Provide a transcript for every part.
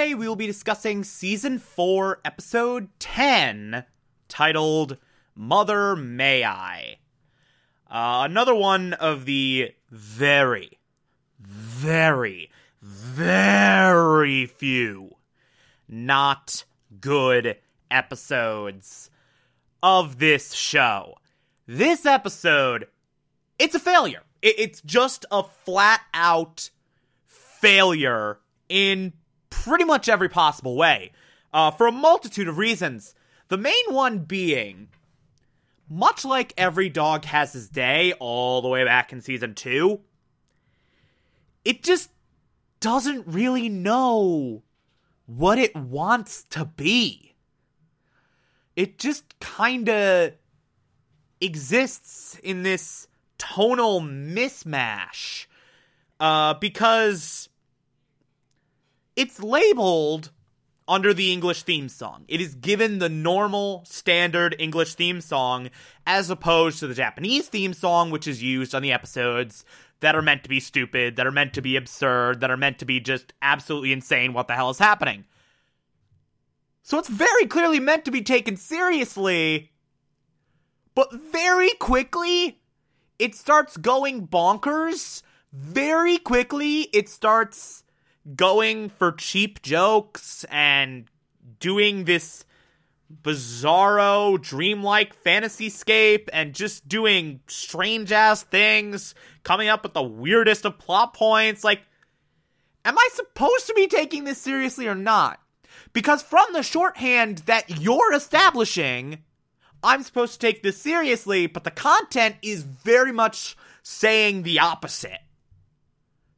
Today we will be discussing season 4, episode 10, titled Mother May I. Uh, another one of the very, very, very few not good episodes of this show. This episode, it's a failure. It's just a flat out failure in pretty much every possible way uh, for a multitude of reasons. The main one being, much like every dog has his day all the way back in season two, it just doesn't really know what it wants to be. It just kinda exists in this tonal mismatch. Uh, because it's labeled under the English theme song. It is given the normal standard English theme song as opposed to the Japanese theme song, which is used on the episodes that are meant to be stupid, that are meant to be absurd, that are meant to be just absolutely insane. What the hell is happening? So it's very clearly meant to be taken seriously, but very quickly it starts going bonkers. Very quickly it starts going for cheap jokes and doing this bizarro dreamlike fantasy scape and just doing strange ass things coming up with the weirdest of plot points. Like am i supposed to be taking this seriously or not? Because from the shorthand that you're establishing i'm supposed to take this seriously but the content is very much saying the opposite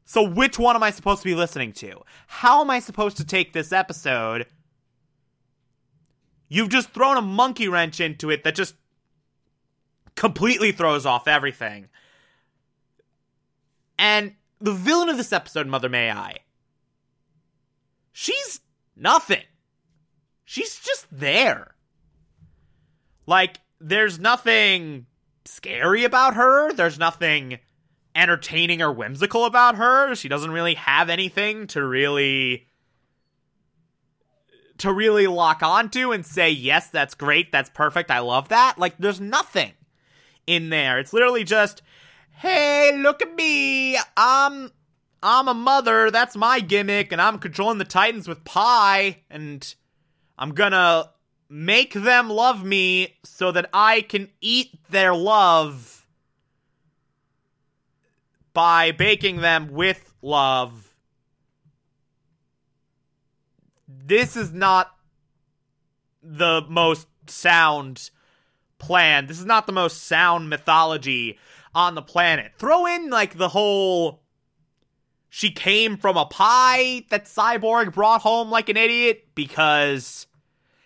so which one am I supposed to be listening to? How am I supposed to take this episode? You've just thrown a monkey wrench into it that just completely throws off everything. And the villain of this episode, Mother May I, she's nothing. She's just there. Like, there's nothing scary about her. There's nothing entertaining or whimsical about her. She doesn't really have anything to really to really lock onto and say, "Yes, that's great. That's perfect. I love that." Like there's nothing in there. It's literally just, "Hey, look at me. I'm I'm a mother. That's my gimmick and I'm controlling the Titans with pie and I'm going to make them love me so that I can eat their love." By baking them with love. This is not the most sound plan. This is not the most sound mythology on the planet. Throw in like the whole she came from a pie that Cyborg brought home like an idiot because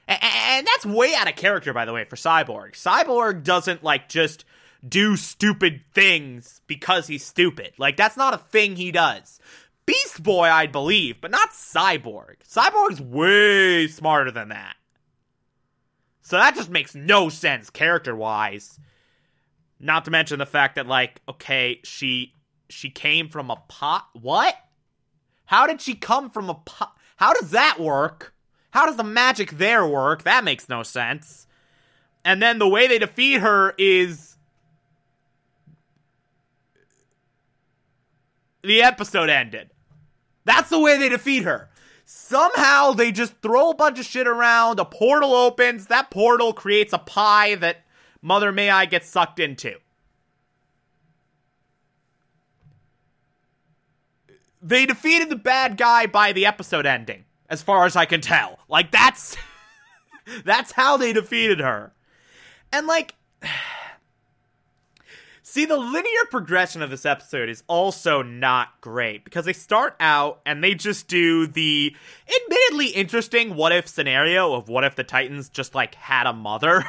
and that's way out of character by the way for Cyborg. Cyborg doesn't like just do stupid things because he's stupid. Like, that's not a thing he does. Beast Boy, I'd believe, but not Cyborg. Cyborg's way smarter than that. So that just makes no sense character wise. Not to mention the fact that, like, okay, she she came from a pot. What? How did she come from a pot? How does that work? How does the magic there work? That makes no sense. And then the way they defeat her is the episode ended. That's the way they defeat her. Somehow they just throw a bunch of shit around, a portal opens, that portal creates a pie that Mother May I gets sucked into. They defeated the bad guy by the episode ending, as far as I can tell. Like that's that's how they defeated her. And like See, the linear progression of this episode is also not great because they start out and they just do the admittedly interesting what if scenario of what if the Titans just like had a mother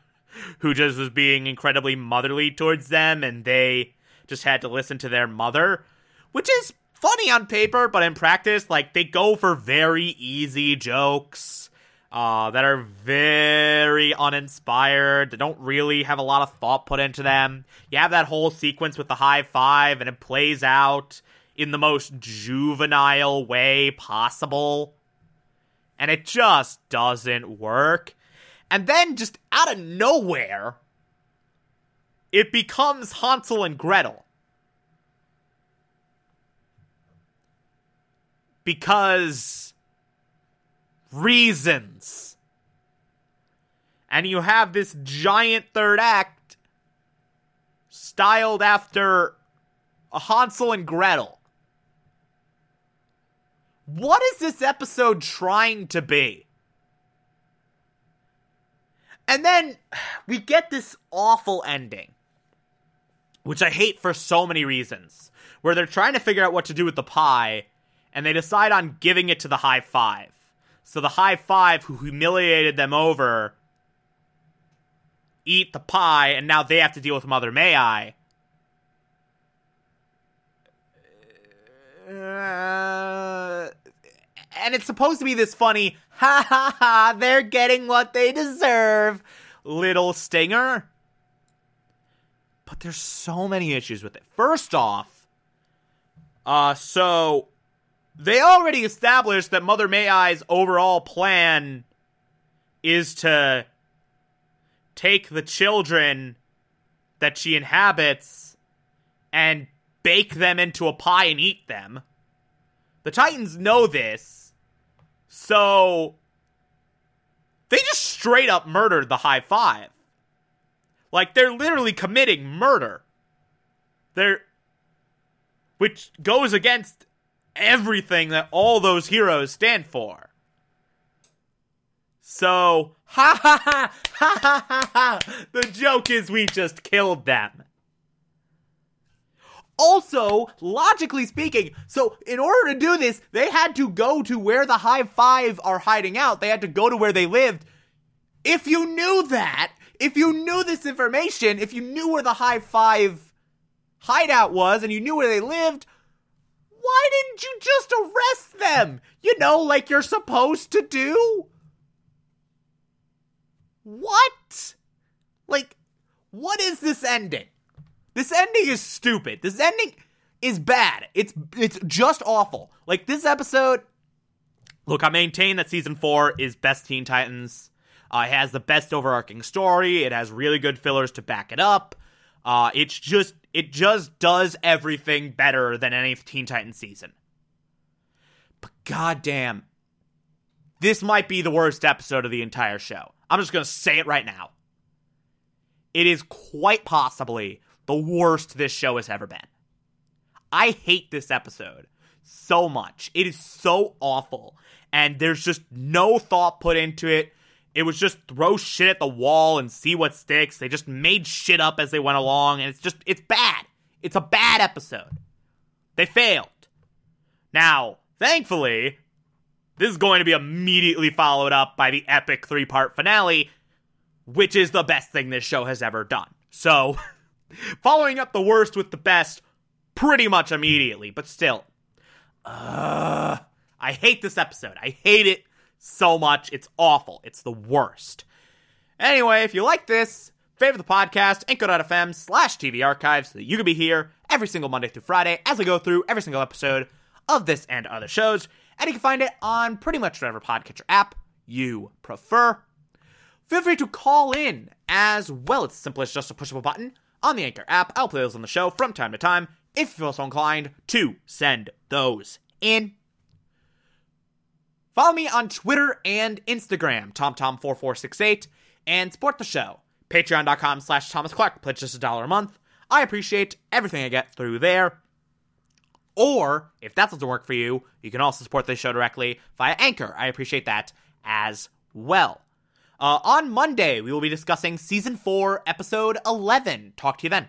who just was being incredibly motherly towards them and they just had to listen to their mother, which is funny on paper, but in practice, like they go for very easy jokes uh, that are very uninspired, that don't really have a lot of thought put into them. You have that whole sequence with the Hive Five, and it plays out in the most juvenile way possible. And it just doesn't work. And then, just out of nowhere, it becomes Hansel and Gretel. Because reasons. And you have this giant third act styled after Hansel and Gretel. What is this episode trying to be? And then we get this awful ending, which I hate for so many reasons, where they're trying to figure out what to do with the pie, and they decide on giving it to the Hive Five. So the Hive Five who humiliated them over eat the pie, and now they have to deal with Mother May I. Uh, and it's supposed to be this funny, ha ha ha, they're getting what they deserve, little stinger. But there's so many issues with it. First off, uh, so they already established that Mother May I's overall plan is to take the children that she inhabits and bake them into a pie and eat them. The Titans know this, so they just straight up murdered the Hive Five. Like they're literally committing murder. They're which goes against everything that all those heroes stand for. So, ha ha ha, ha ha ha ha, the joke is we just killed them. Also, logically speaking, so in order to do this, they had to go to where the Hive Five are hiding out. They had to go to where they lived. If you knew that, if you knew this information, if you knew where the Hive Five hideout was and you knew where they lived, why didn't you just arrest them? You know, like you're supposed to do? What? Like, what is this ending? This ending is stupid. This ending is bad. It's it's just awful. Like this episode. Look, I maintain that season four is best Teen Titans. Uh, it has the best overarching story. It has really good fillers to back it up. Uh, it's just it just does everything better than any Teen Titans season. But goddamn, this might be the worst episode of the entire show. I'm just gonna say it right now. It is quite possibly the worst this show has ever been. I hate this episode so much. It is so awful. And there's just no thought put into it. It was just throw shit at the wall and see what sticks. They just made shit up as they went along, and it's just, it's bad. It's a bad episode. They failed. Now, thankfully, this is going to be immediately followed up by the epic three part finale, which is the best thing this show has ever done. So, following up the worst with the best pretty much immediately, but still. Uh, I hate this episode. I hate it so much. It's awful. It's the worst. Anyway, if you like this, favorite the podcast, anchor.fm slash TV archives so that you can be here every single Monday through Friday as I go through every single episode of this and other shows. And you can find it on pretty much whatever podcatcher app you prefer. Feel free to call in as well. It's simple as just to push up a button on the Anchor app. I'll play those on the show from time to time if you feel so inclined to send those in. Follow me on Twitter and Instagram, TomTom4468, and support the show. Patreon.com slash Thomas Clark. Pledge just a dollar a month. I appreciate everything I get through there. Or, if that doesn't work for you, you can also support the show directly via Anchor. I appreciate that as well. Uh, on Monday, we will be discussing Season 4, Episode 11. Talk to you then.